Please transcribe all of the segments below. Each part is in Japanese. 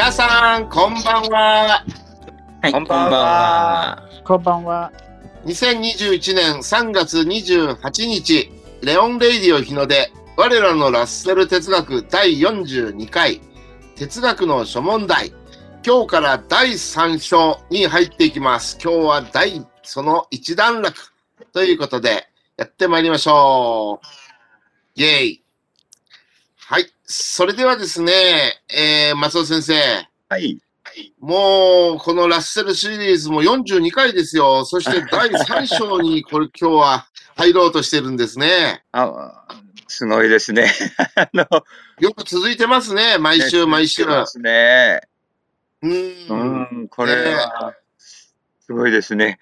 皆さん、こんばんは。はい、こんばんは。こんばんは。2021年3月28日、レオン・レイディオ日の出、我らのラッセル哲学第42回、哲学の諸問題、今日から第3章に入っていきます。今日は第その一段落ということで、やってまいりましょう。イェイ。はい。それではですね、えー、松尾先生。はい。もう、このラッセルシリーズも42回ですよ。そして第3章に これ今日は入ろうとしてるんですね。あ、すごいですね。あの、よく続いてますね。毎週毎週。ますね。う。うんん、これは、すごい ですね。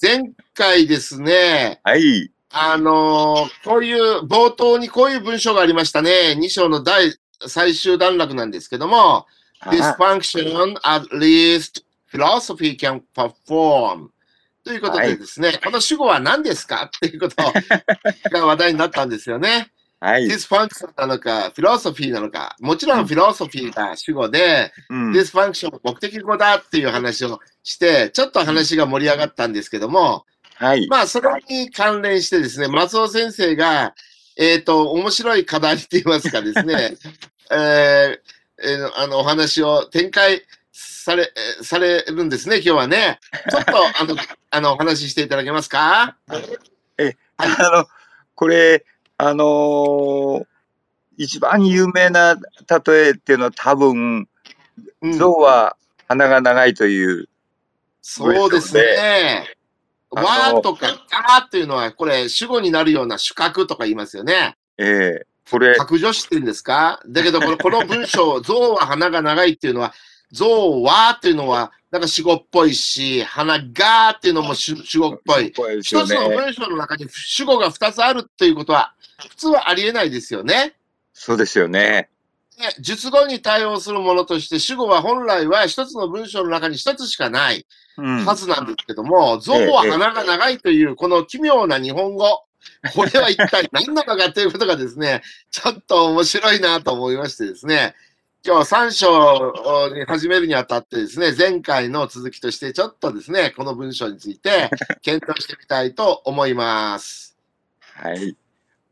前回ですね、はい。あのーこういう、冒頭にこういう文章がありましたね。2章の第最終段落なんですけども、This あ function at least philosophy can perform. ということでですね、この主語は何ですか？っていうこと が話題になったんですよね。はい。This function なのか、philosophy なのか、もちろん philosophy が主語で、うん、This function は目的語だっていう話をして、ちょっと話が盛り上がったんですけども、はい。まあ、それに関連してですね、松尾先生が、えっ、と、面白い課題って言いますかですね、えーえーあの、お話を展開され、えーされるんですね、今日はね。ちょっと、あの、あの、お話ししていただけますか？あの、これ、あのー一番有名な例えっていうのは多分、うん象は鼻が長いという、そうですね。わーとか、がーっていうのは、これ、主語になるような主格とか言いますよね。ええこれ、格助詞って言うんですか？だけど、この この文章、象は鼻が長いっていうのは、象はっていうのは、なんか主語っぽいし、鼻がっていうのも主主語っぽい。一つのね。文章の中に主語が二つあるっていうことは、普通はありえないですよね。そうですよね。ね述語に対応するものとして、主語は本来は一つの文章の中に一つしかないうん。はずなんですけども、象は鼻が長いという、この奇妙な日本語。これは一体何なのかということがですね、ちょっと面白いなと思いましてですね、今日3章に始めるにあたってですね、前回の続きとしてちょっとですね、この文章について 検討してみたいと思います。はい。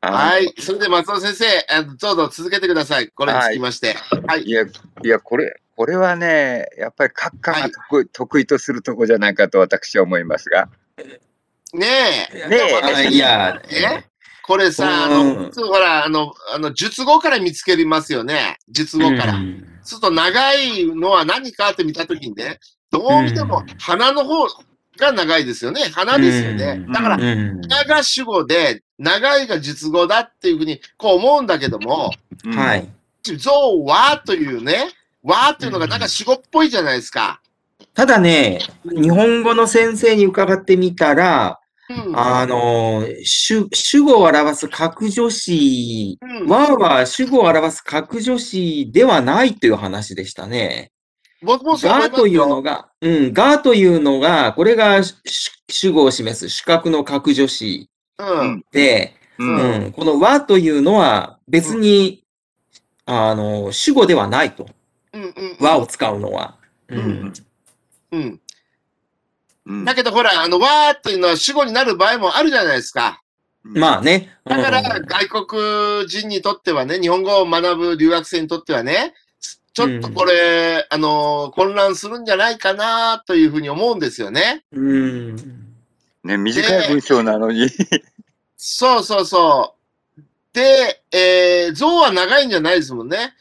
はい。それで松尾先生、どうぞ続けてください。これにつきまして。はい。いや、いや、これ、これはね、やっぱり閣下が得意,、得意とするとこじゃないかと私は思いますが。ねえ。ねえあいや、えこれさ、あうんの、普通ほら、あの、あの、述語から見つけますよね。述語から。うんそうすると長いのは何かって見たときにね、どう見てもうん鼻の方が長いですよね。鼻ですよねう。んだから、うん鼻が主語で、長いが述語だっていうふうにこう思うんだけども、うんは。い。象はというね、わっていうのがなんか主語っぽいじゃないですか。ただね、日本語の先生に伺ってみたら、うん。あの、主主語を表す格助詞、うん和は主語を表す格助詞ではないという話でしたね。僕もそう思いますがというのよ。が、うん、がというのが、これが主主語を示す主格の格助詞うん。で、う。うんん、この和というのは別に、あの、主語ではないと。うん。うん。和を使うのは。ううんん。うん。うんだけどほら、あの、わーっていうのは主語になる場合もあるじゃないですか。まあね。だから、うん外国人にとってはね、日本語を学ぶ留学生にとってはね、ちょっとこれ、あの、混乱するんじゃないかなというふうに思うんですよね。うん。ね、短い文章なのに。そうそうそう。で、えー、象は長いんじゃないですもんね。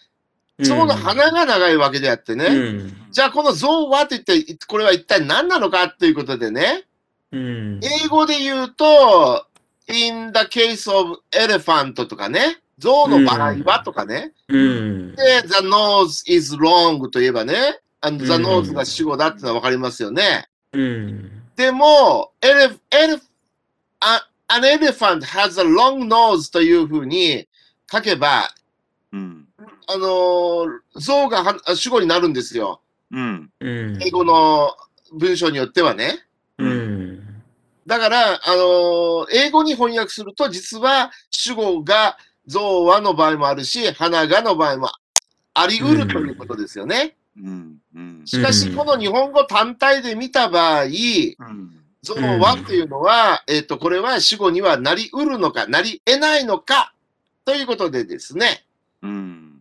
象の鼻が長いわけであってね。うん。じゃあ、この象はって言って、これは一体何なのかということでね。うん。英語で言うと、in the case of elephant とかね。象の場合はとかね。うん。で、the nose is long といえばね。and the うん nose が主語だってのはわかりますよね。うん。でも、elef, elef, a- an elephant has a long nose というふうに書けば、うん。あのー象がは主語になるんですよ。うん。うん。英語の文章によってはね。うん。だから、あのー英語に翻訳すると、実は主語が象はの場合もあるし、花がの場合もあり得るということですよね。うん。うん。しかし、うんこの日本語単体で見た場合、うん。はというのは、えっ、と、これは死後にはなり得るのか、なり得ないのか、ということでですね。うん。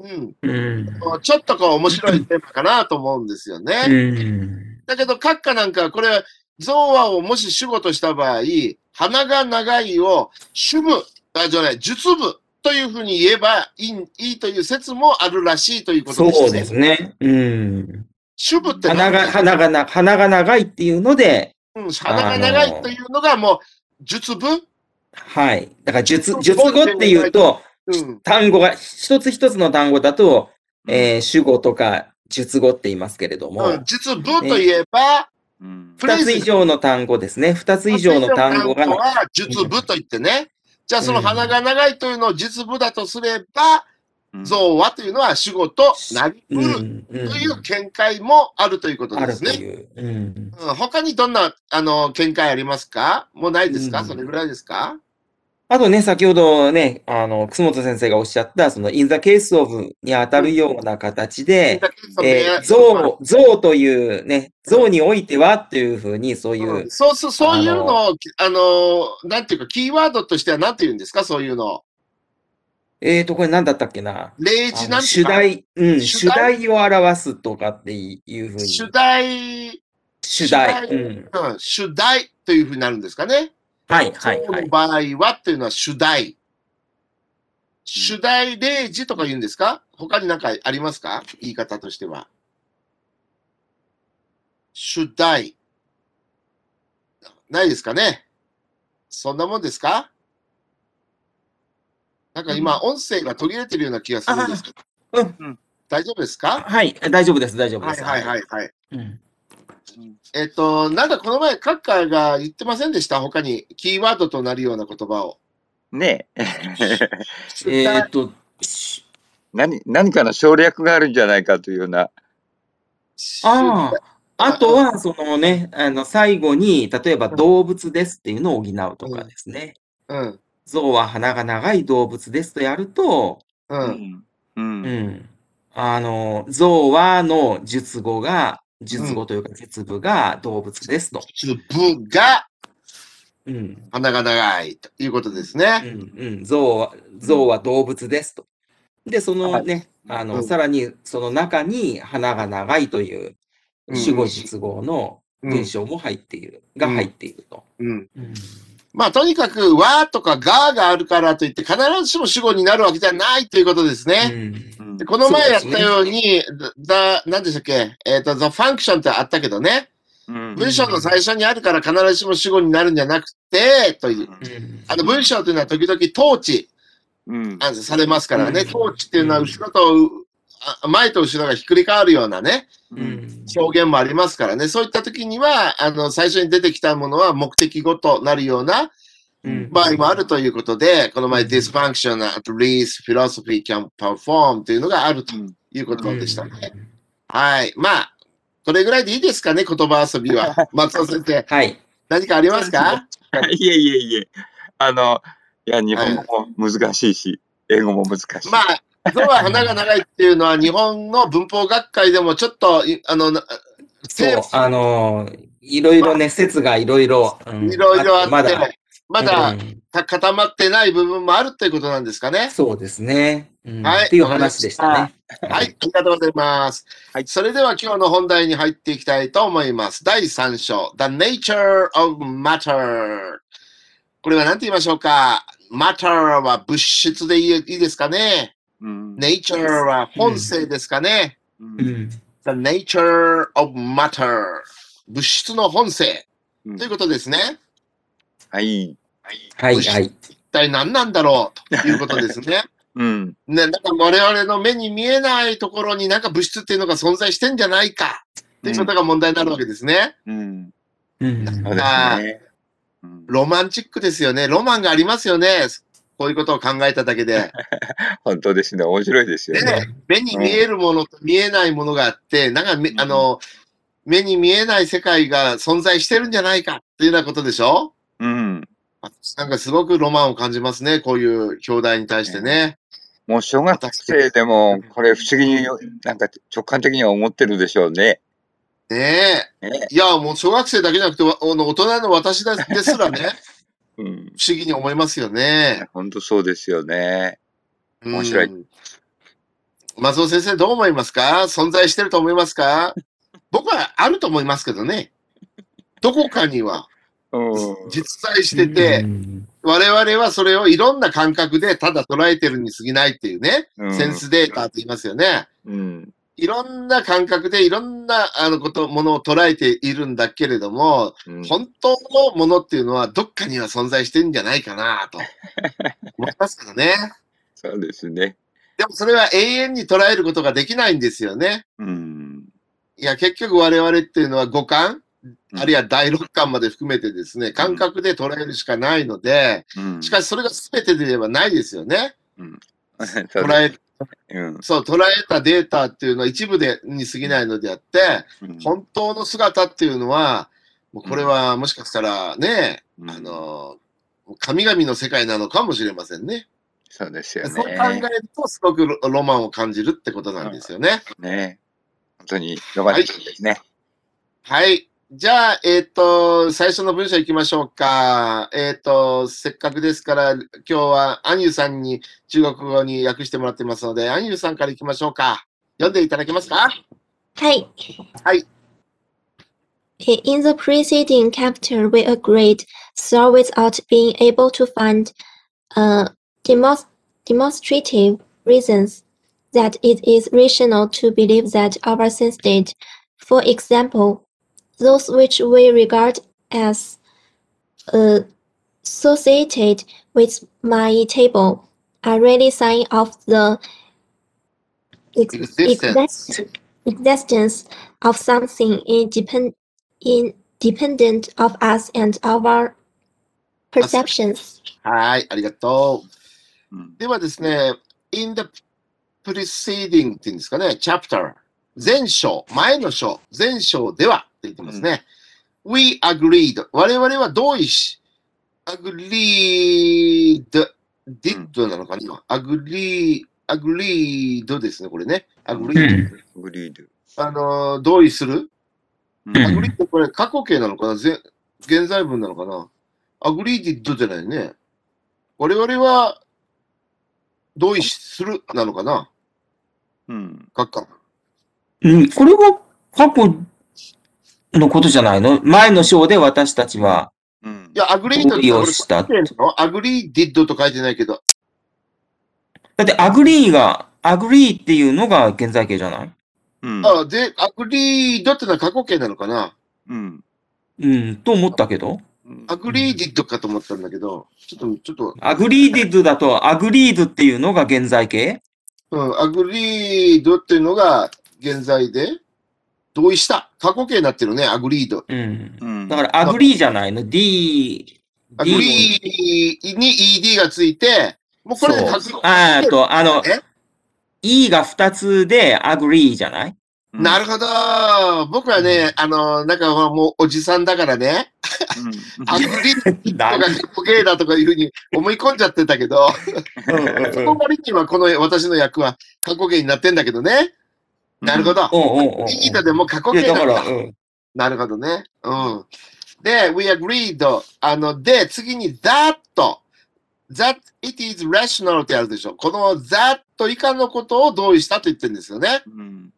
うん。うん。ちょっとこう面白いテーマかなと思うんですよね。うん。だけど、閣下なんかは、これ、ゾウワをもし主語とした場合、鼻が長いを主部、あ、じゃない、術部というふうに言えばいいいいという説もあるらしいということですね。そうですね。うん。主部って鼻が、鼻がな、鼻が長いっていうので、うん、鼻が長いというのがもう、術部？はい。だから、術、術語っていうと、うん。単語が、一つ一つの単語だと、えー主語とか術語って言いますけれども、うん、術部といえば、二つ以上の単語ですね。二つ以上の単語が、は術部と言ってね。じゃあその鼻が長いというのを術部だとすれば、ゾウはというのは主語となりう得るん、うん。という見解もあるということですね。う。うん。うん。他にどんなあの見解ありますか？もうないですか、うん。それぐらいですか？あとね、先ほどね、あの、楠本先生がおっしゃった、その、in the case of に当たるような形で、えー、象、象というね、象においてはっていうふうに、そういうう、んそうそうそういうのを、あの、なんていうか、キーワードとしては何て言うんですか？そういうのを。えーと、これ何だったっけな？例示なんていうか？題、うん、主主題題を表すとかっていうふうに。主題、主題。うん。うん、主題というふうになるんですかね？はい、はい、はい。その場合はっていうのは主題。主題例示とか言うんですか？他に何かありますか？言い方としては。主題。ないですかね？そんなもんですか？なんか今、音声が途切れてるような気がするんですけど。うん。大丈夫ですか？はい、大丈夫です、大丈夫です。はいはいはいはい。うんえっと、なんかこの前、カッカーが言ってませんでした？他に、キーワードとなるような言葉を。ねえ。えーっと、し何、何かの省略があるんじゃないかというような。ああ、あとは、そのね、あの、最後に、例えば動物ですっていうのを補うとかですね。うん。象は鼻が長い動物ですとやると、う。うんん。う。うんん。あの、象はの述語が、述語というか説部が動物ですと。部がうん。鼻が長いということですうね。ん。うん。象は、象は動物ですと。で、そのね、あの、うんさらにその中に鼻が長いといううん主語述語のうん文章も入っている、が入っていると。うん。うんまあ、とにかく、わとかががあるからといって、必ずしも主語になるわけじゃないということですね。うんでこの前やったように、だ、何でしたっけ？えっ、と、the function ってあったけどね。うん。文章の最初にあるから必ずしも主語になるんじゃなくて、という。うんあの文章というのは時々統治うん。あされますからね。うん統治っていうのは後ろと、あ前と後ろがひっくり返るようなね、うん表現もありますからね。そういった時には、あの、最初に出てきたものは目的語となるようなうん場合もあるということで、この前、this function at least philosophy can perform というのがあるという言葉でしたね。はい。まあ、これぐらいでいいですかね、言葉遊びは。松尾先生、はい。何かありますか？いえいえいえ。あの、いや、日本語も難しいし、英語も難しい。まあ、象は鼻が長いっていうのは、日本の文法学会でもちょっと、いあの、なそう、あのーいろいろね、説がいろいろ、うんいろいろあって、まだ、まだうんた固まってない部分もあるということなんですかね？そうですね。うんはいっていう話でしたね。はい、ありがとうございます。はいそれでは今日の本題に入っていきたいと思います。第3章、The Nature of Matter。これは何て言いましょうか ?Matter は物質でいいですかね？うん。?Nature は本性ですかね、う。うんん ?The Nature of Matter。物質の本性うんということですね。はい。はい、はい。一体何なんだろうということですね。うん。ね、なんか我々の目に見えないところになんか物質っていうのが存在してんじゃないかっていうことが問題になるわけですね。うん。うんそうですね。うんロマンチックですよね。ロマンがありますよね。こういうことを考えただけで。本当ですね。面白いですよでね。目に見えるものと見えないものがあって、なんかあの、目に見えない世界が存在してるんじゃないかっていうようなことでしょ？うん。なんかすごくロマンを感じますね。こういう兄弟に対してね。もう小学生でも、これ不思議になんか直感的には思ってるでしょうね。ねえ。ねいや、もう小学生だけじゃなくて、大人の私だですらね、うん。不思議に思いますよね。本当そうですよね。面白いうん。松尾先生、どう思いますか？存在してると思いますか？僕はあると思いますけどね。どこかにはうん。実在してて、うん我々はそれをいろんな感覚でただ捉えてるに過ぎないっていうね、うんセンスデータと言いますよね。うん。いろんな感覚でいろんなあのこと、ものを捉えているんだけれども、うん本当のものっていうのはどっかには存在してるんじゃないかなと 思いますけどね。そうですね。でもそれは永遠に捉えることができないんですよね。うん。いや、結局我々っていうのは五感、うんあるいは第六感まで含めてですね、感覚で捉えるしかないので、うん。しかしそれが全てで言えばないですよね。そう捉え、うん。そう、捉えたデータっていうのは一部でに過ぎないのであって、うん本当の姿っていうのは、もうこれはもしかしたらね、うんあの、神々の世界なのかもしれませんね。そうですよそう考えね。ると、すごくロロマンを感じるってことなんですよね。ね。本当にロマンチックですね。はい。じゃあ、えっ、と、最初の文章いきましょうか。えっ、と、せっかくですから、今日はアンユさんに中国語に訳してもらってますので、アンユさんからいきましょうか。読んでいただけますかはい。はい。In the preceding chapter, we agreed, so without being able to find uh, demonstrative reasons, that it is rational to believe that our sense state, for example, those which we regard as uh, associated with my table, are really sign of the ex- Existence. exist- existence of something independent independent of us and our perceptions. はい、ありがとう。うん。ではですね、in the preceding っていうんですかね、chapter、前章、前の章、前章ではって 言ってますね。we agreed 我々は同意し、agreed, did なのかな、agree, agreed ですね、これね。う agreed、ん agreed。あのー同意する、うんうん agree ってこれ過去形なのかな？ぜ現在文なのかな ?agreed じゃないね。我々は同意するなのかな？うん。書くか。うん、これは過去のことじゃないの？前の章で私たちは、うん。い。や、 agreed 同意をした agreeded と書いてないけど、だって agree が、 agree っていうのが現在形じゃない？うん。あで、 agreed ってのは過去形なのかな？うん。うん、と思ったけど。アグリーディッドかと思ったんだけど、ちょっと、ちょっと、 agreeded だと、 agreed っていうのが現在形？うん、 agreed っていうのが現在で同意した。過去形になってるね、 agreed。うん。うん。だから、 agree じゃないの ?D、アグリーに ED がついて、もうこれでそう書く。あーと、あのえ、E が2つでアグリーじゃない？うんなるほど。僕はね、あの、なんかほらもうおじさんだからね、うんアグリードがな過去形だとかいうふうに思い込んじゃってたけど、その割にはこの私の役は過去形になってんだけどね。なるほど。うんうんうんうん。いいだでも過去いや、だから、形なんだ。うん。なるほどね。うん。で、we agreed. あの、で、次に that, that it is rational ってあるでしょ。この that 以下のことを同意したと言ってるんですよね。うん。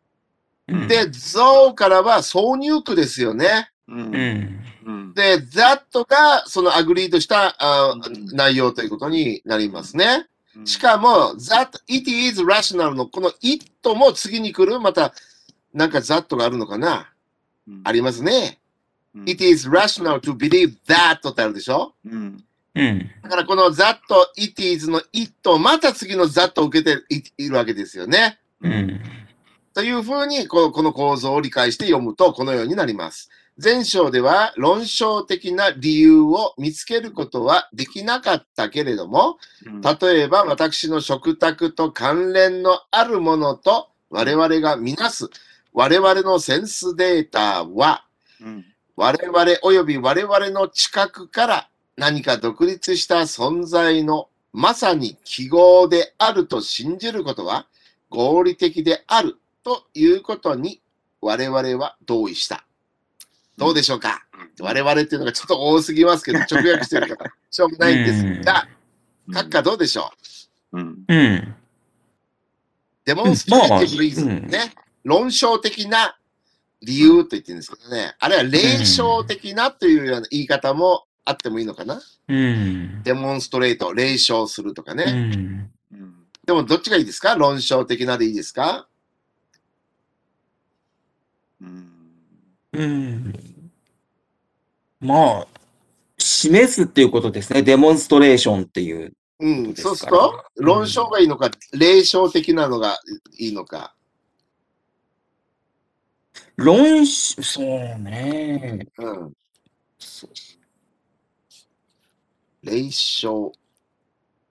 うんで、though からは挿入句ですよね。う。うんん。うん。で、that がその agreed したあうん内容ということになりますね。しかも、that it is rational のこの it も次に来る、また、なんか that があるのかな？うんありますね。うん It is rational to believe that ってあるでしょ？うん。うん。だからこの that, it is の it また次の that を受けていいるわけですよね。うん。というふうにこの構造を理解して読むとこのようになります。前章では論証的な理由を見つけることはできなかったけれども、例えば私の食卓と関連のあるものと我々がみなす我々のセンスデータはうん。我々及び我々の知覚から何か独立した存在のまさに記号であると信じることは合理的であるということに我々は同意した。どうでしょうか、我々っていうのがちょっと多すぎますけど、直訳してるからしょうがないんですが、閣下どうでしょう？うん。うん。デモンストレーティブリーズンね、論証的な理由と言ってるんですけどね、あるいは霊障的なというような言い方もあってもいいのかな、うん。デモンストレート、霊障するとかね。うん。うん。でもどっちがいいですか？論証的なでいいですか？うん。うん。まあ、示すっていうことですね。デモンストレーションっていう。うん、そうするからと、論証がいいのか、霊障的なのがいいのか。論し、そうね。うん。そう霊障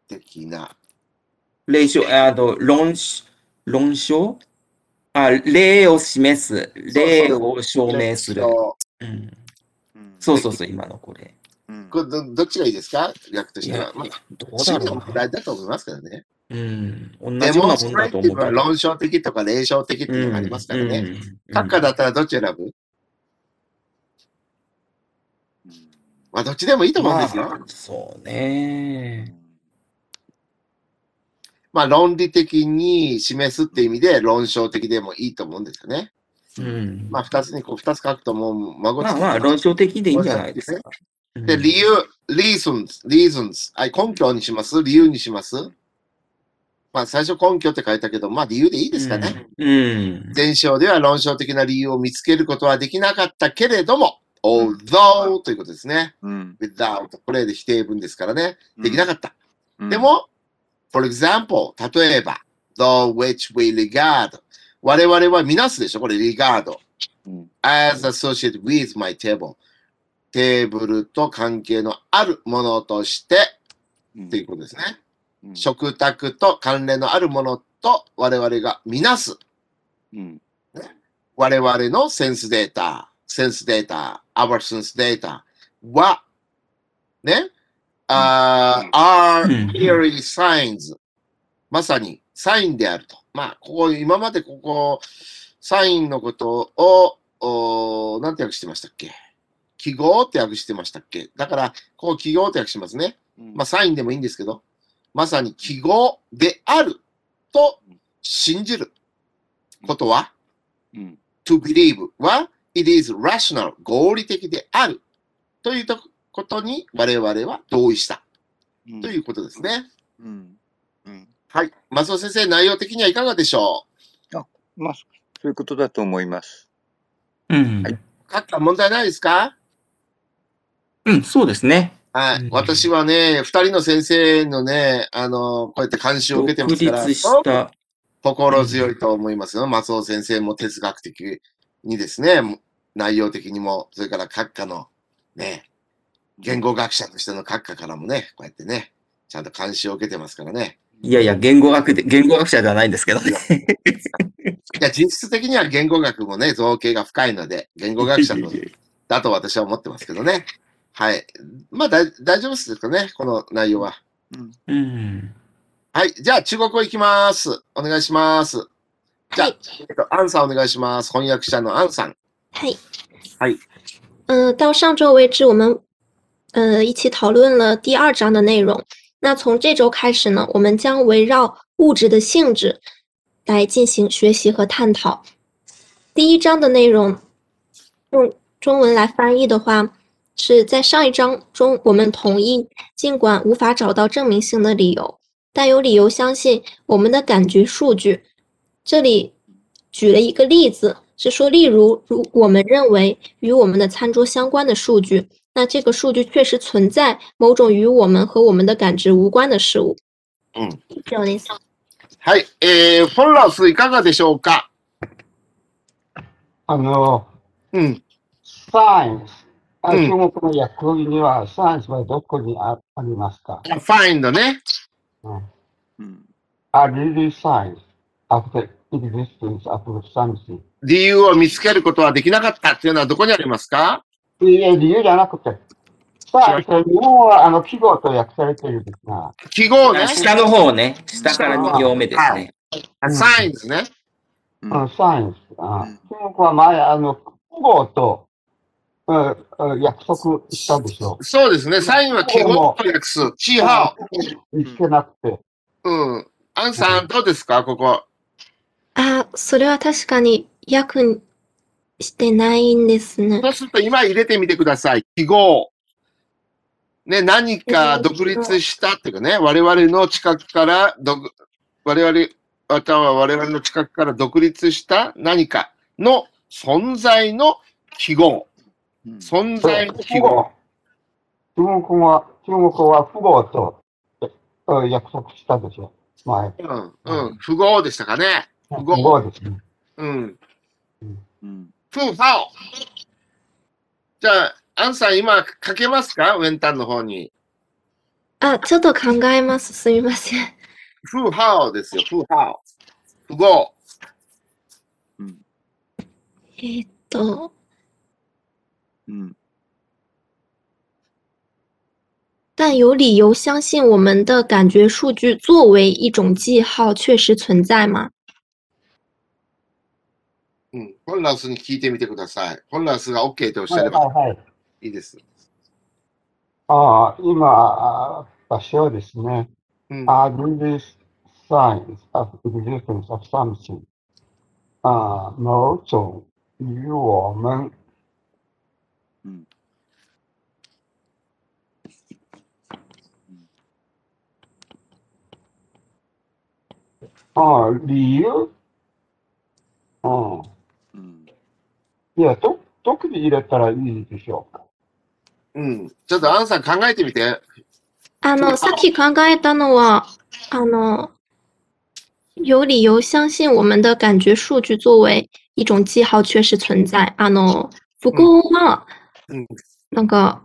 的な。霊障、あと、論し、論証？あ、霊を示す。霊を証明する。そうそうそう、今のこれ。うんこれどどっちがいいですか？訳としては。まあ、、どうだろうな。問題だと思いますけどね。うん。同デじようなもんだと思う論証的とか霊障的っていうのがありますからね。うん。閣下だったらどっち選ぶ？うんまあ、どっちでもいいと思うんですよ。まあそうね。まあ、論理的に示すっていう意味で論証的でもいいと思うんですよね。うん。まあ、二つにこう、二つ書くともう、孫まあまあ、論証的でいいんじゃないですか。で、理由、reasons, reasons。はい、根拠にします？理由にします？まあ、最初根拠って書いたけど、まあ、理由でいいですかね。うん。前章では論証的な理由を見つけることはできなかったけれども、although ということですね。うん。without これで否定文ですからね。できなかった。うんで、も、for example、例えば、though which we regard. 我々は見なすでしょ？これ regard うん。As associated with my table. テーブルと関係のあるものとしてうん。っていうことですね。うん。食卓と関連のあるものと我々が見なす。うん。我々のセンスデータ、センスデータ、our sense data は、ね、are うん。clearly signs まさにサインであると。まあ、ここ、今までここ、サインのことを、おーなんて訳してましたっけ？記号って訳してましたっけ？だから、ここ記号って訳しますね。うん。まあ、サインでもいいんですけど、まさに記号であると信じる。ことは、うん。to believe は it is rational 合理的である。ということに我々は同意したうんということですね。うん。うん。はい。松尾先生、内容的にはいかがでしょまあ、そういうことだと思います。うんはい。う書った問題ないですか？うん、そうですね。はい。うん私はね、二人の先生のね、あの、こうやって監修を受けてますから。心強いと思いますよ。松尾先生も哲学的にですね、内容的にも、それから閣下のね、言語学者としての閣下からもね、こうやってね、ちゃんと監視を受けてますからね。いやいや、言語学で、言語学者ではないんですけどね。いや、実質的には言語学もね、造形が深いので、言語学者のだと私は思ってますけどね。はい。まあ、大丈夫ですかね、この内容は。うん。はい。じゃあ、中国語いきます。お願いします。じゃあ、嗨えっと、アンさんお願いします。翻訳者のアンさん。嗨，嗨，嗯，到上周为止，我们呃一起讨论了第二章的内容。那从这周开始呢，我们将围绕物质的性质来进行学习和探讨。第一章的内容用中文来翻译的话，是在上一章中我们同意，尽管无法找到证明性的理由，但有理由相信我们的感觉数据。这里举了一个例子，是说，例如，如我们认为与我们的餐桌相关的数据，那这个数据确实存在某种与我们和我们的感知无关的事物。嗯，以上です。はい。えー、フォンラウスいかがでしょうか？あの、うん。サイエン中国の訳には、サイエンスはどこにあありますか、find ね。うん、うん。signs of the existence of something. 理由を見つけることはできなかったっていうのはどこにありますか？いや、理由じゃなくて、さあ、日本はあの記号と訳されているんですが、記号ね。下の方ね。下から2行目ですね。サインですね。うん、サインス。あうん中国は前、あの、記号と、うんうん約束したでしょそうですね。サインは記号と訳す。チーハ言ってなくて。オ。うん。アンさん、どうですか？ここ。あ、それは確かに訳してないんですねそ。うすると今入れてみてください。記号。ね、何か独立したっていうかね、我々の近くから独、我々、または我々の近くから独立した何かの存在の記号。うん存在の記記号。号。中国は、中国は符号と約束したでしょ前。うん、うん。符号でしたかね。符号号ですね。うん。うんフーファオ。じゃあ、アンさん今書けますか？ウェンタンの方に。あ、ちょっと考えます。すみません。フーハオですよ。フーハオ。符号。えーっと、うん但有理由相信我们的感觉数据作为一种记号确实存在吗？うん。ホンラスに聞いてみてください。ホンラスが OK とおっしはいゃればはいはい。いいです。ああ、今、あ場所ですね。うん。are these signs of existence of something 啊，某种与我们うんあ理由？うん。うんいや、と、特に入れたらいいでしょうか。うん。ちょっとアンさん考えてみて。あの、さっき考えたのは、あの、有理由相信我们的感觉数据作为一种记号确实存在。あの、不过は、うん。なんか、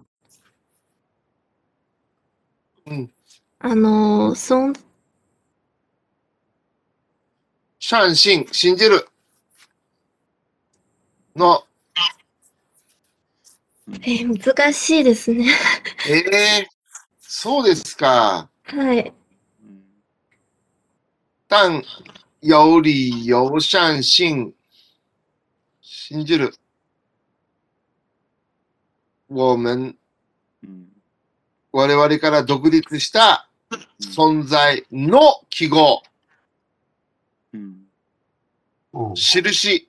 うん。あの、そん、相信、信じる。の、えー難しいですね。ええそうですか。はい。うん但有理由相信、信じる。我们、うん我々から独立した存在の記号。印。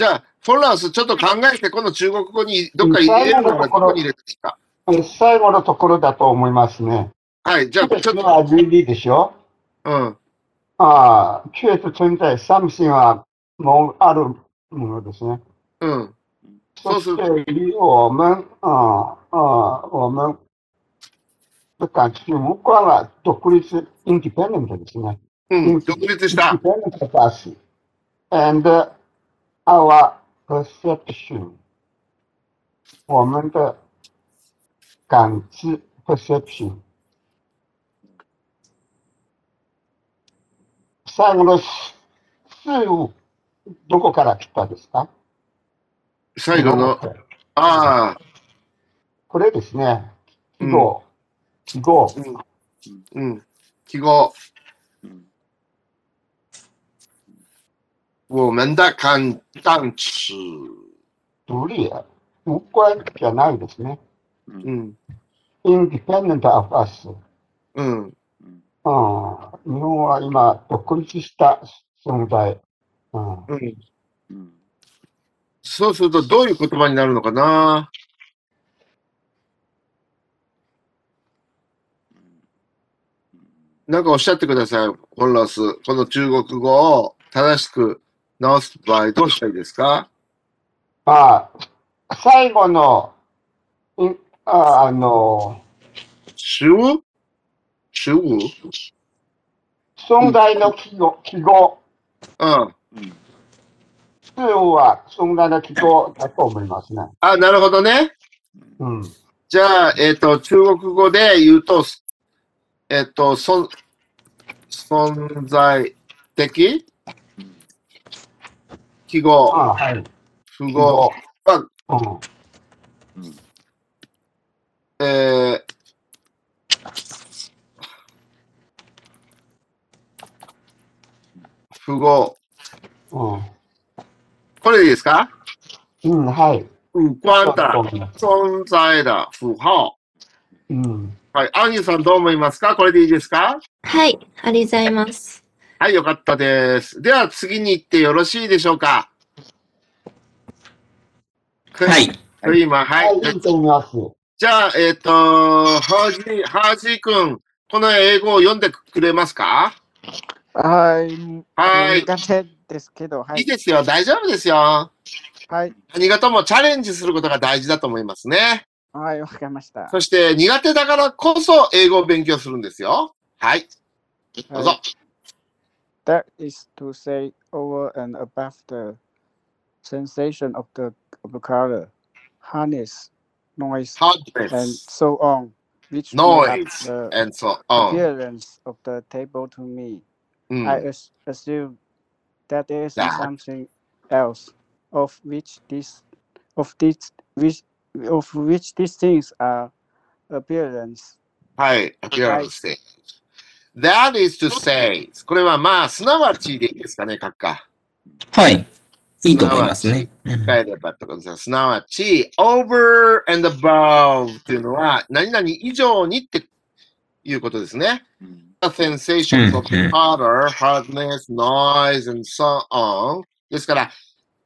じゃあ、フォンランス、ちょっと考えて、この中国語にどっか入れるのはどこに入れてか？え最後のところだと思いますね。はい、じゃあ、ちょっと、は really でしょ？うん。ああ、确实存在。something はもうあるものですね。うん。そそうすして离我们啊啊，我们的感知目光は独立 independent ですね。うん。独立した。independent of us and our perception 我们的感知 perception 最後の数をどこから来たですか？最後の、ああ、これですね。記号。記号。うん。記号。うん我们的感感知。独立。無関じゃないですね。うん。independent of us。うん。うん、日本は今、独立した存在。うん、うん。うんそうすると、どういう言葉になるのかな？なん。かおっしゃってください、ホンラス。この中国語を正しく直す場合、どうしたらいいですか？まあ、最後の、いああの、主主語存在の記号、記号。うん。うん数は存在の記号だと思いますね。あ、なるほどね。うん。じゃあ、えっ、と、中国語で言うと、えっ、と、そん存在的？記号、あはい。記符号号。はうん。えー、符号。うん。これでいいですか？うん、はい。不关的存在的符号。うん。はい。アンニュさんどう思いますか？これでいいですか？はい、ありがとうございます。はい、よかったです。では次に行ってよろしいでしょうかはい。はい。今、ははいい、。行ってみます。じゃあ、えっ、と、ハージー、ハージー君、この英語を読んでくれますか？はい。はい。苦手ですけど、はいい。いですよ。大丈夫ですよ。はい。何事もチャレンジすることが大事だと思いますね。はい、わかりました。そして苦手だからこそ英語を勉強するんですよ。はい。どうぞ。That is to say, over and above the sensation of the, of the color, harness, noise, and so on, which noise, the and so on. appearance of the table to me. Hmm. I as- assume that there is that something else of which this of this which of which these things are appearance. Hi, appearance. That is to say, これはまあ、すなわちでいいですかね、閣下。はい。いいと思いますね。うん変えればってことですよ。すなわち、over and above っていうのは、何々以上にっていうことですね。The sensations of color, hardness, noise, and so on. ですから、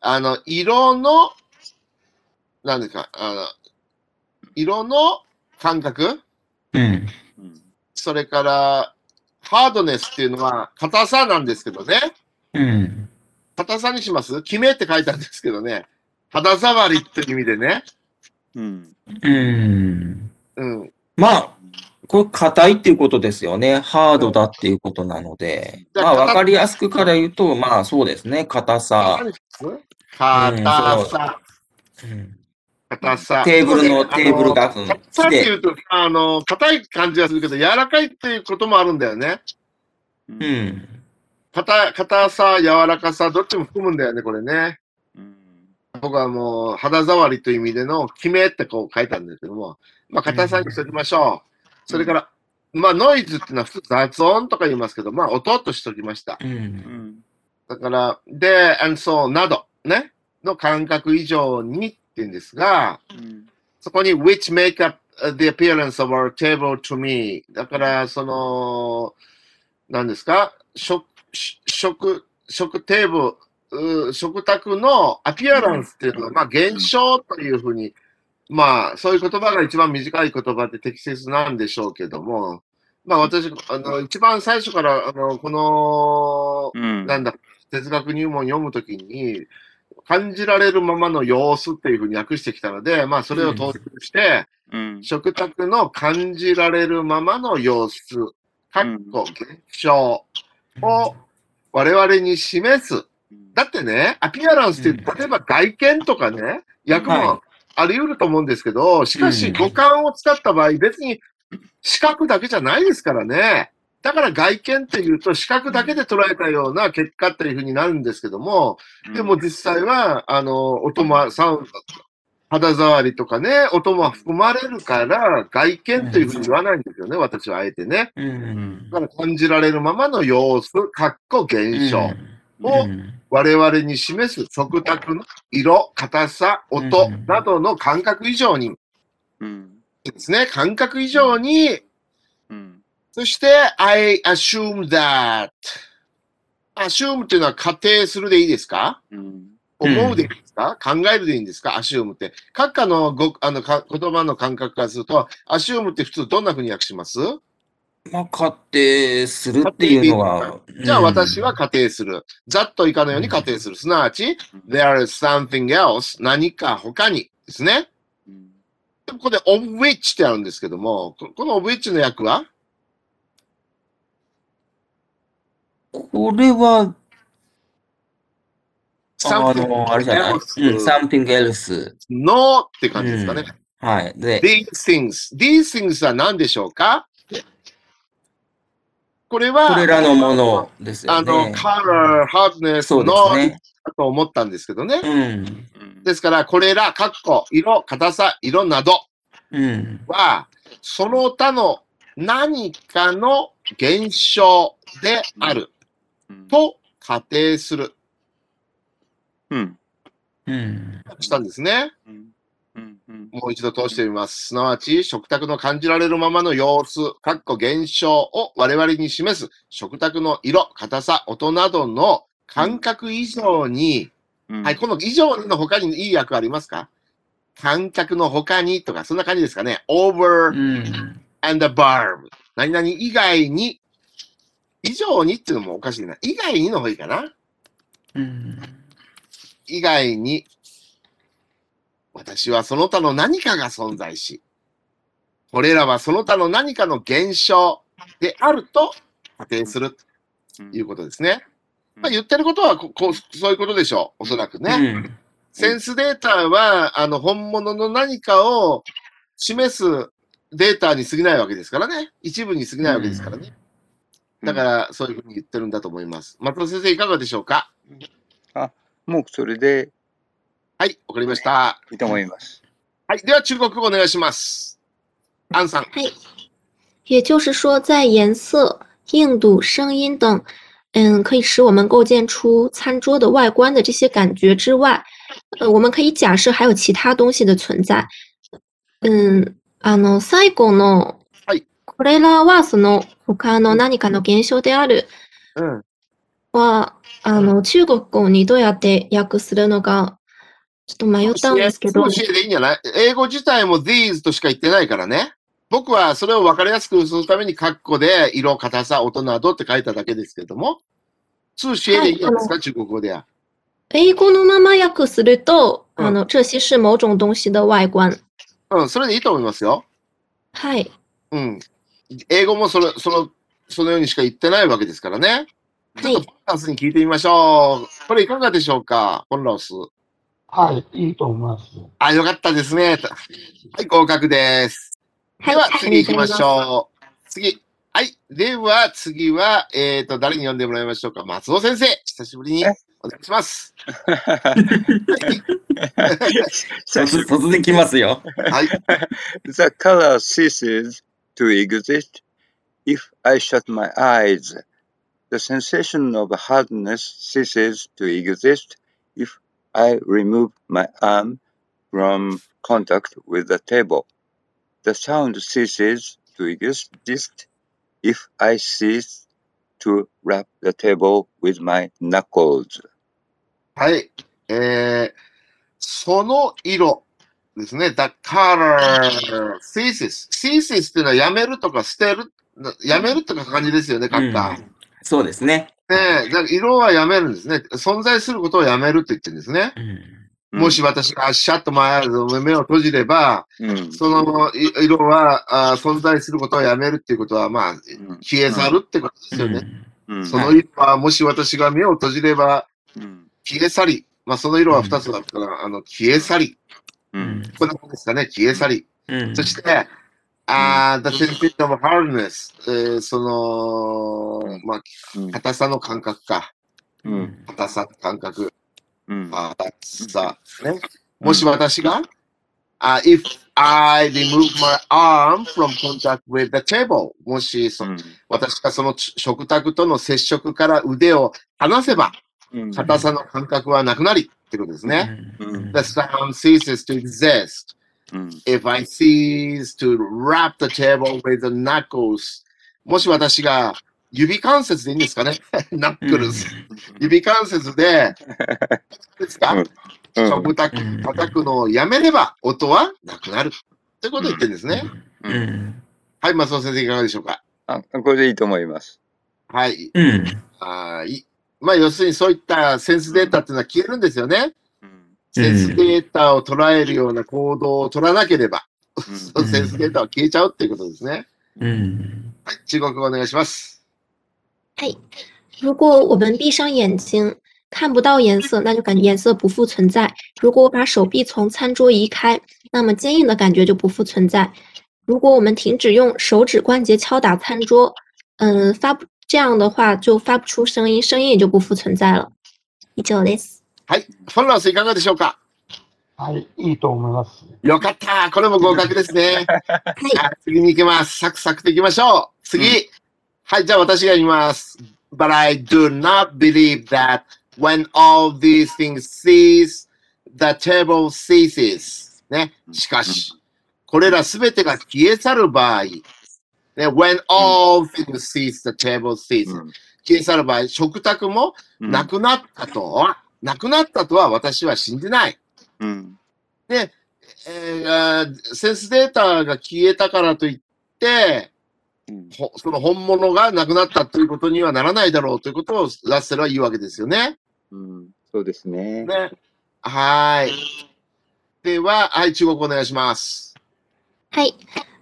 あの、色の、何ですか、あの、色の感覚？うん。それから、ハードネスっていうのは硬さなんですけどね。うん。硬さにします？決めって書いてあるんですけどね。肌触りっていう意味でね。うん。うん。うん。まあ、これ硬いっていうことですよね。ハードだっていうことなので。まあ、わかりやすくから言うと、まあ、そうですね。硬さ。硬さ。うん硬さ。テーブルの、あテーブルが、うん硬さっていうと、あの、硬い感じがするけど、柔らかいっていうこともあるんだよね。うん。硬い、硬さ、柔らかさ、どっちも含むんだよね、これね。うん。僕はもう、肌触りという意味での、決めってこう書いたんですけども、まあ、硬さにしておきましょう。それから、まあ、ノイズっていうのは普通雑音とか言いますけど、まあ、音としておきました。うん。うん。だから、で、and so など、ね、の感覚以上にっていうんですが、うん。そこに which make up uh, the appearance of our table to me だから、その、何ですか？食、し食、食テーブル、う食卓のアピアランスっていうのは、まあ、現象というふうに、まあ、そういう言葉が一番短い言葉で適切なんでしょうけども、まあ、私、あの、一番最初から、あの、この、うん。なんだ、哲学入門を読むときに、感じられるままの様子っていうふうに訳してきたので、まあそれを統一して、うん。食卓の感じられるままの様子、かっこ現象を我々に示す。だってね、アピアランスって、うん例えば外見とかね、役はもあり得ると思うんですけど、しかしうん五感を使った場合、別に視覚だけじゃないですからね。だから外見っていうと視覚だけで捉えたような結果っていうふうになるんですけども、でも実際は、あの、音も、サウンド、肌触りとかね、音も含まれるから、外見というふうに言わないんですよね、私はあえてね。うん。だから感じられるままの様子、かっこ現象をうん我々に示す食卓の色、硬さ、音うんなどの感覚以上にうん。ですね、感覚以上に、うん。そして、I assume that. assume っていうのは仮定するでいいですか？うん。思うでいいですか、考えるでいいんですか？アシュームって。閣下のごあのか言葉の感覚からすると、アシュームって普通どんな風に訳します？まあ、仮定するっていうのは。じゃあ私は仮定する。ざっといかのように仮定する。すなわち、there is something else 何か他にですね。ここで of which ってあるんですけども、ここの of which の訳は？これは、あの、あれじゃない、うん、something else。no って感じですかね。はい。で、these things. these things は何でしょうか？これは、これらのものですよあの、ね。color, hardness, そうです noise ね。だと思ったんですけどね。うん。うん。ですから、これら、かっこ、色、硬さ、色など、うん。は、その他の何かの現象であるうんと仮定する、うん。うん。したんですね。うん。うん。うん。もう一度通してみます。すなわち、食卓の感じられるままの様子、かっこ現象を我々に示す食卓の色、硬さ、音などの感覚以上に、うんはい、この以上の他にいい訳ありますか？感覚の他にとか、そんな感じですかね。over うん。and above。何々以外に、以上にっていうのもおかしいな。以外にの方がいいかな。うん。以外に、私はその他の何かが存在し、これらはその他の何かの現象であると仮定するということですね。まあ、言ってることはここうそういうことでしょう。おそらくね。うん。センスデータは、あの、本物の何かを示すデータに過ぎないわけですからね。一部に過ぎないわけですからね。だから、そういうふうに言ってるんだと思います。松尾先生、いかがでしょうか？もうそれではい、わかりました。いいと思います。はい、では中国語お願いします。アンさん。也就是说，在颜色、硬度、声音等，嗯，可以使我们构建出餐桌的外观的这些感觉之外，呃，我们可以假设还有其他东西的存在。嗯、あの最後のはいこれらはその他の何かの現象であるうん。は、あの中国語にどうやって訳するのかちょっと迷ったんですけど。でいいんじゃない？英語自体も these としか言ってないからね。僕はそれを分かりやすくするために、カッコで色、硬さ、音などって書いただけですけども、通詞でいいんですか、中国語では。英語のまま訳すると、うんあの这些是某种东西的外观。うん、それでいいと思いますよ。はい。うん。英語もそれ、その、そのようにしか言ってないわけですからね。ちょっとポンラウスに聞いてみましょう。これいかがでしょうか、ポンラウス。はい、いいと思います。あ、よかったですね。はい、合格です。はい。では次行きましう。ょう。次。はい。では次は、えっ、と、誰に読んでもらいましょうか？松尾先生。久しぶりにえ？お願いします。突然来ますよ。はい。The color ceases to exist if I shut my eyes. The sensation of hardness ceases to exist if I remove my arm from contact with the table. The sound ceases to exist if I cease to rap the table with my knuckles. はい。えー、その色 eh, ですね。the color, thesis. thesis っていうのはやめるとか捨てる、やめるとか感じですよね、カッター。うんそうですね。ねえ、だから色はやめるんですね。存在することをやめるって言ってるんですね。うんもし私がシャッと前目を閉じれば、うんそのい色はあ存在することをやめるっていうことは、まあ、消え去るってことですよね。うんその色は、もし私が目を閉じればうん消え去り。まあ、その色は二つだったら、あの、消え去り。ううんんこんなことですかね、消え去り。うんそして、あー、the sensation of hardness、えーその、まうんあ、硬さの感覚か。うん硬さの感覚。うん硬さ。ね。もし私が、あ if I remove my arm from contact with the table もしそ、私がその食卓との接触から腕を離せば、うん硬さの感覚はなくなりってことですね。うん。The sound ceases to exist. うん。If I cease to wrap the table with the knuckles もし私が指関節でいいんですかね？ナックルズ。指関節で、ですか、うん。食卓うん。叩くのをやめれば音はなくなる。ということを言ってるんですね。はい、松尾先生いかがでしょうか？あこれでいいと思います。はい。うん。あーいまあ、要するにそういったセンスデータっていうのは消えるんですよね。うんセンスデータを捉えるような行動を取らなければ、うんセンスデータは消えちゃうっていうことですね。うんはい、中国語お願いします。嘿，如果我们闭上眼睛看不到颜色，那就感觉颜色不复存在。如果我把手臂从餐桌移开，那么坚硬的感觉就不复存在。如果我们停止用手指关节敲打餐桌，嗯，发不这样的话就发不出声音，声音也就不复存在了。以上です。はい、フォンラウスいかがでしょうか？はい、いいと思います。よかったこれも合格ですね。はい、次に行きます。サクサクと行きましょう。次。うんはい、じゃあ私が言います。But I do not believe that when all these things cease, the table ceases. ね。しかし、これらすべてが消え去る場合、ね、when all things cease, the table ceases. うん消え去る場合、食卓もうんなくなったとは、なくなったとは私は信じない。うんえーセンスデータが消えたからといって、うんほその本物がなくなったということにはならないだろうということをラッセルは言うわけですよね。うんそうですね。ねはい。では、はい、中国お願いします。嗨，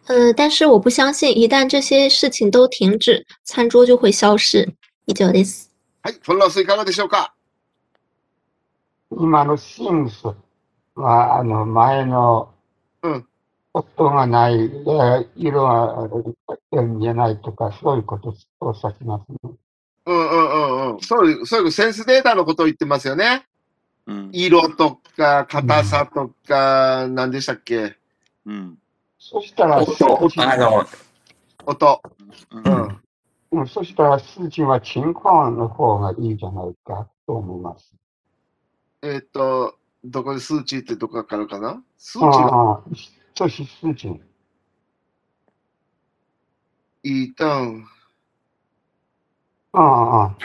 呃，但是我不相信，一旦这些事情都停止，餐桌就会消失。以上です。はい、フォンラスいかがでしょうか？今のシンスは、あの、前のうん、音がない、えー色がえー見えないとか、そういうことを指しますね。うんうんうんうん。そういう、そういうセンスデータのことを言ってますよね。うん色とか、硬さとか、何でしたっけ？うんそしたら、音、あの、音。うんうん。うんそしたら、数値は情況の方がいいじゃないかと思います。えっ、と、どこで数値ってどこかかるかな？数値がああ、そして数値。いいたん。ああ、ああ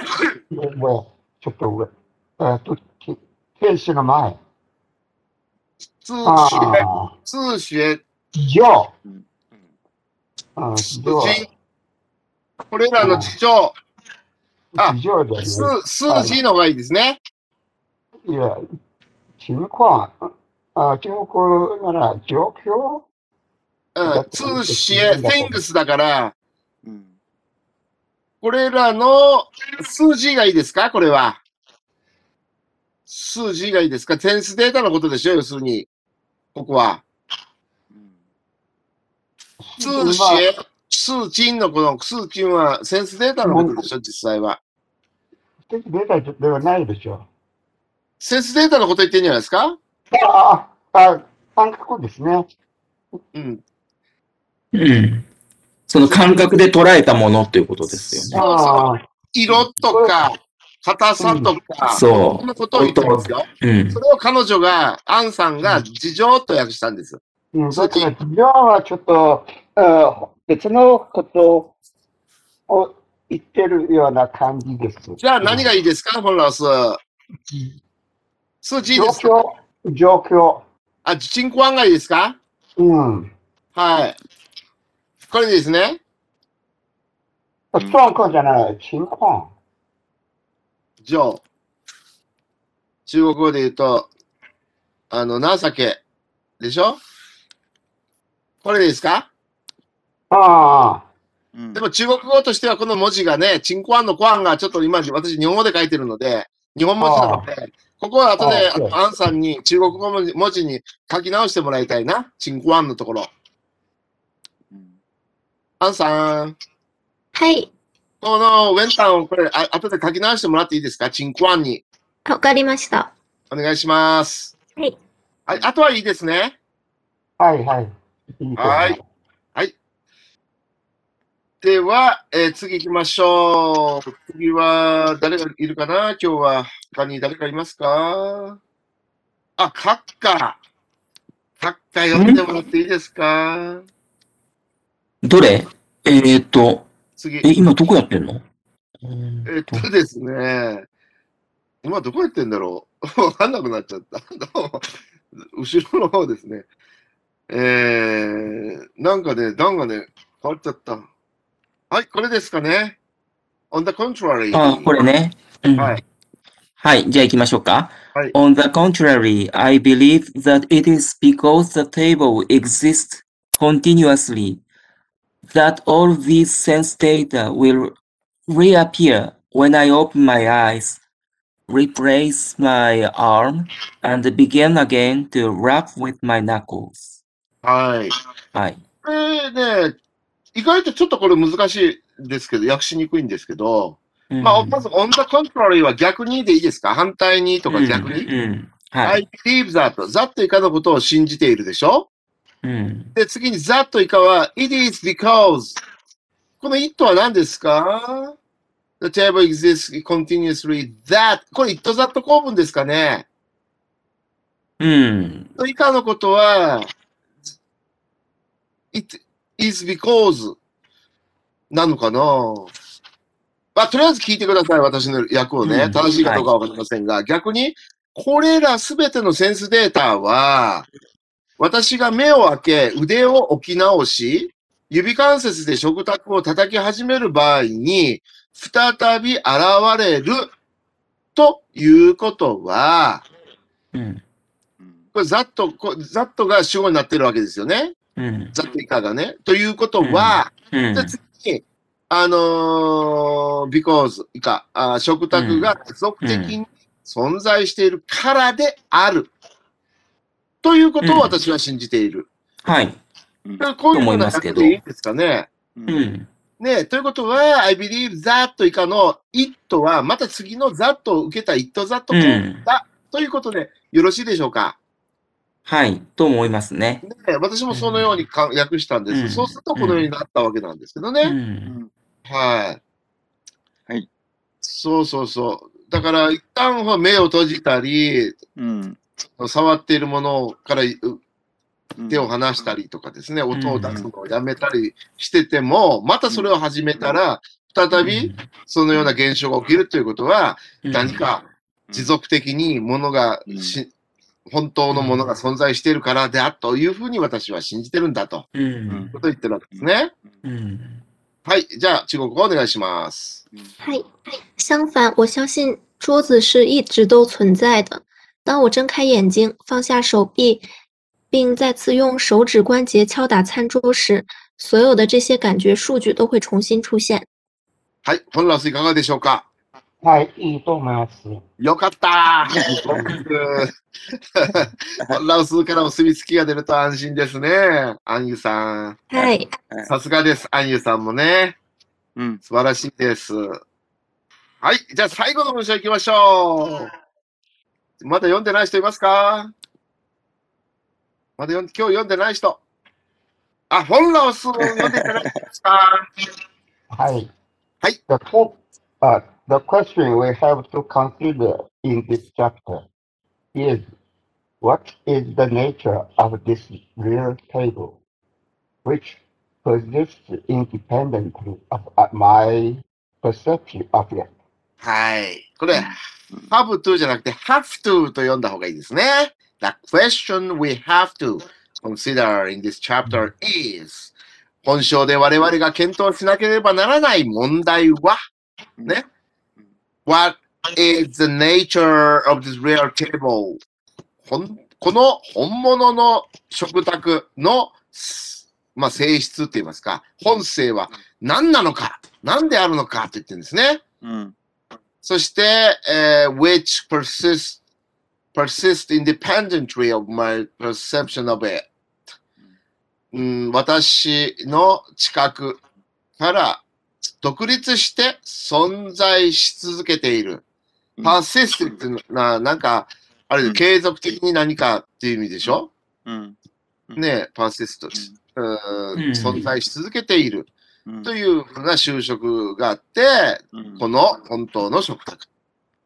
上、ちょっと上。えっと、き停止の前。数あ学、あ、数学、上。うんああ、数上。字。これらの事情、あ数ね。数字の方がいいですね。いや、情況。あ、情報なら状況？うん、数学、things だから、うんこれらの数字がいいですか？これは。数字がいいですか？センスデータのことでしょ要するに。ここは。数今学、数値のこの数値はセンスデータのことでしょ実際は。センスデータではないでしょセンスデータのこと言ってんじゃないですかああ、感覚ですね。うん。うん。その感覚で捉えたものっていうことですよね。ああ、色とか、硬さとか、そんなことを言ってますよ。う。うんそ。れを彼女が、アンさんが事情と訳したんです。うん、だから、自分はちょっと、あ別のことを言ってるような感じです。じゃあ何がいいですか、ホンラス。数値いい状ですか況、状況。あ、人口案がいいですかうん。はい。これですね。状況じゃない、情況。情。中国語で言うと、あの、情けでしょこれでいいですか？ああ、うんでも中国語としてはこの文字がね、チンコアンのコアンがちょっと今私日本語で書いてるので、日本文字なので、ここは後でアンさんに中国語文字文字に書き直してもらいたいな。チンコアンのところ。うんアンさん、はい、このウェンタンをこれあ後で書き直してもらっていいですか？チンコアンに。わかりました。お願いします。はい。はい、あとはいいですね。はいはい。いいはいでは、えー次行きましょう。次は誰がいるかな？今日は他に誰かいますか？あ、カッカ。カッカ読んでもらっていいですか？どれ？えーっと、次。え、今どこやってんの？えっとですね。今どこやってんだろう？わかんなくなっちゃった。後ろの方ですね。えー、なんかね、段がね、変わっちゃった。はい、これですかね。on the contrary. あ、これね。うんはい。はい、じゃあ行きましょうか。はい On the contrary, I believe that it is because the table exists continuously that all these sense data will reappear when I open my eyes, replace my arm, and begin again to rap with my knuckles. はい。はい。これね、意外とちょっとこれ難しいですけど、訳しにくいんですけど、まあ、まず on the contrary は逆にでいいですか？反対にとか逆に、うん。は I い。believe that. that 以下のことを信じているでしょ？うん。で、次に that 以下は it is because. この it は何ですか ?The table exists continuously that. これ it that 構文ですかね？うん。以下のことは it is because なのかな？まあ、とりあえず聞いてください。私の役をね。うん正しいかどうかわかりませんが、逆に、これらすべてのセンスデータは、私が目を開け、腕を置き直し、指関節で食卓を叩き始める場合に、再び現れるということは、うん。これざっと、こざっとが主語になってるわけですよね。うん。ざっと以下がね。ということは、うんで次に、あのー because 以下、あ食卓が持続的に存在しているからである。ということを私は信じている。はい。だからこういうふうなと思いますけどでいいですかね。うん。ねということは、I believe that 以下の it は、また次の that を受けた it that だ、ということでよろしいでしょうか？はい。と思いますね。ね、私もそのようにか訳したんです。うんそうするとこのようになったわけなんですけどね。うん。はい。はい。そうそうそう。だから、一旦は目を閉じたり、うん。触っているものからううん手を離したりとかですね、音を出すのをやめたりしてても、またそれを始めたら、再びそのような現象が起きるということは、うん何か持続的にものがし、本当のものが存在しているからであというふうに私は信じてるんだとうん。いうことを言ってるわけですね。うん。はい。じゃあ、中国語お願いします。嗨，相反，我相信桌子是一直都存在的。当我睁开眼睛，放下手臂，并再次用手指关节敲打餐桌时，所有的这些感觉数据都会重新出现。はい。本ラスいかがでしょうか？はい、いいと思います。よかった 本ラスからお墨付きが出ると安心ですね。アンユさん。嗨，さすがです。アンユさんもね。うん。素晴らしいです。はい。じゃあ最後の文章行きましょう。まだ読んでない人いますか？まだ読ん今日読んでない人。あ、本ラスを読んでいただけますか？はい。はい。The, po- uh, the question we have to consider in this chapter is what is the nature of this real table, which persists independently of uh, my perception of it? はい。これ、have to じゃなくて have to と読んだ方がいいですね。The question we have to consider in this chapter is 本章で我々が検討しなければならない問題は ね。What is the nature of this real table? ほんこの本物の食卓の、まあ、性質って言いますか、本性は何なのか、何であるのかって言ってるんですね。うん。そして、えー which persist, persist independently of my perception of it、うん、私の知覚から独立して存在し続けている。persist っていうのはなんか、あれ継続的に何かっていう意味でしょ、うん。ね persist、うんうん存在し続けているうん。というふうな就職があって、うんこの本当の食卓。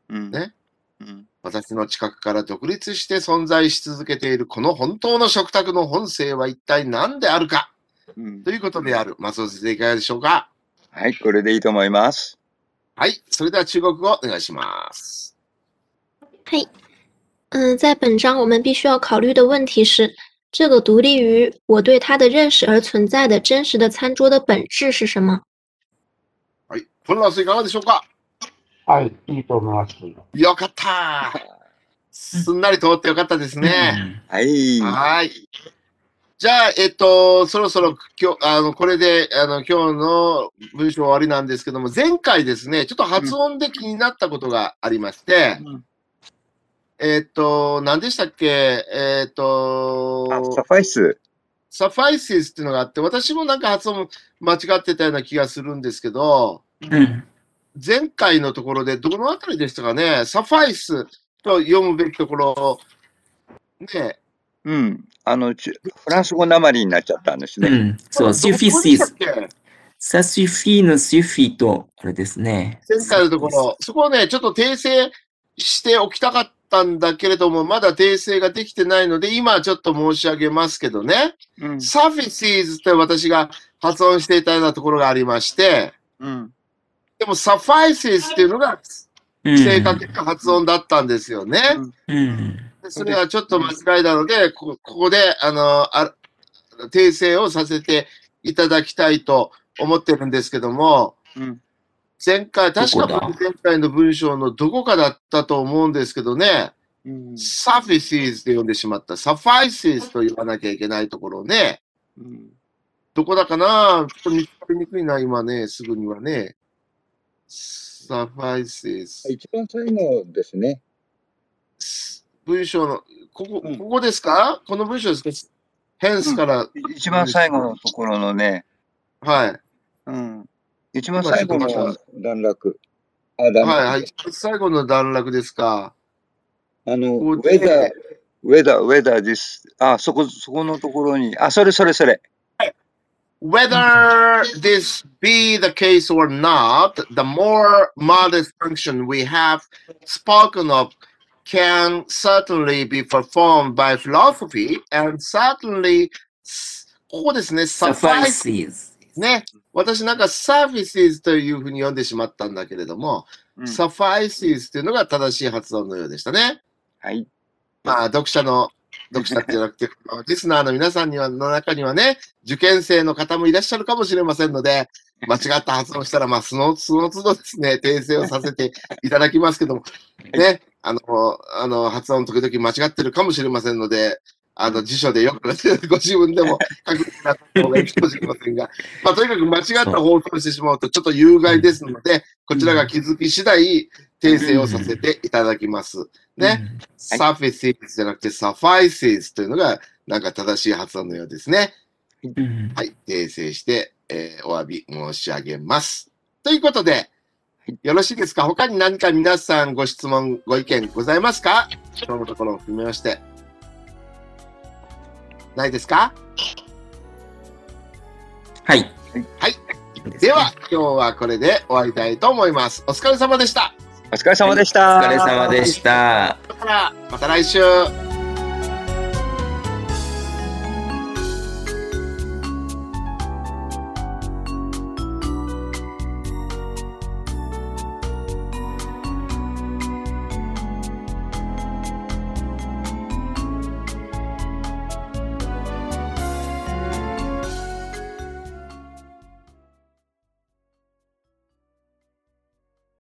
うんね。うん。私の近くから独立して存在し続けているこの本当の食卓の本性は一体何であるか？うんということである。松尾先生いかがでしょうか？はい、これでいいと思います。はい。それでは中国語お願いします。嘿，嗯，在本章我们必须要考虑的问题是，这个独立于我对它的认识而存在的真实的餐桌的本质是什么？はい。フラスいかがでしょうか？はい、いいと思います。よかったすんなり通ってよかったですね。はい。はい。じゃあ、えっと、そろそろ今日、あの、これで、あの、今日の文章終わりなんですけども、前回ですね、ちょっと発音で気になったことがありまして、うんえっと、何でしたっけ？えっと、あサファイス。サファイシスっていうのがあって、私もなんか発音間違ってたような気がするんですけど、うん。前回のところでどのあたりでしたかね？サファイス、と読むべきところ、ね、うん。あの、ちフランス語なまりになっちゃったんですね。うん。そう、どこでしたっ suffices。け ça suffit の suffit と、あれですね。前回のところ、そこをね、ちょっと訂正しておきたかったんだけれども、まだ訂正ができてないので、今ちょっと申し上げますけどね、うん。surfaces って私が発音していたようなところがありまして、うん。でも suffices っていうのがうん。正確な発音だったんですよね。うん。でそれはちょっと間違いなので、こここで、あの、あ訂正をさせていただきたいと思ってるんですけども、うん。前回、確か前回の文章のどこかだったと思うんですけどね、うん。surfaces って呼んでしまった。suffices と言わなきゃいけないところをね、うんどこだかな？ちょっと見つかりにくいな、今ね、すぐにはね。suffices。一番最後ですね。文章の、ここ、うんここですかこの文章ですか hence から、一番最後のところのね、はい。うん。一番最後の段落。あ、段落。はいはい。最後の段落ですか。あの、ここで whether, whether, whether this, あ、そこ、そこのところに、あ、それそれそれ。Whether this be the case or not, the more modest function we have spoken of can certainly be performed by philosophy and certainly ここですね、suffice suffices。ね。私なんか services というふうに読んでしまったんだけれども、うん suffices というのが正しい発音のようでしたね。はい。まあ、読者の、読者じゃなくて、リスナーの皆さんには、の中にはね、受験生の方もいらっしゃるかもしれませんので、間違った発音したら、まあ、その、その都度ですね、訂正をさせていただきますけども、ね、あの、あの、発音時々間違ってるかもしれませんので、あの、辞書でよくご自分でも確認なった方がいいかもしれませんが、まあ、とにかく間違った放送してしまうとちょっと有害ですので、こちらが気づき次第、訂正をさせていただきます。ね。surfaces じゃなくて suffices というのがなんか正しい発音のようですね。うん。はい。訂正して、えーお詫び申し上げます。ということで、よろしいですか？他に何か皆さんご質問、ご意見ございますか？今日のところを含めまして。ないですか？はい。はい。では、今日はこれで終わりたいと思います。お疲れ様でした。お疲れ様でした。お疲れ様でした。また来週。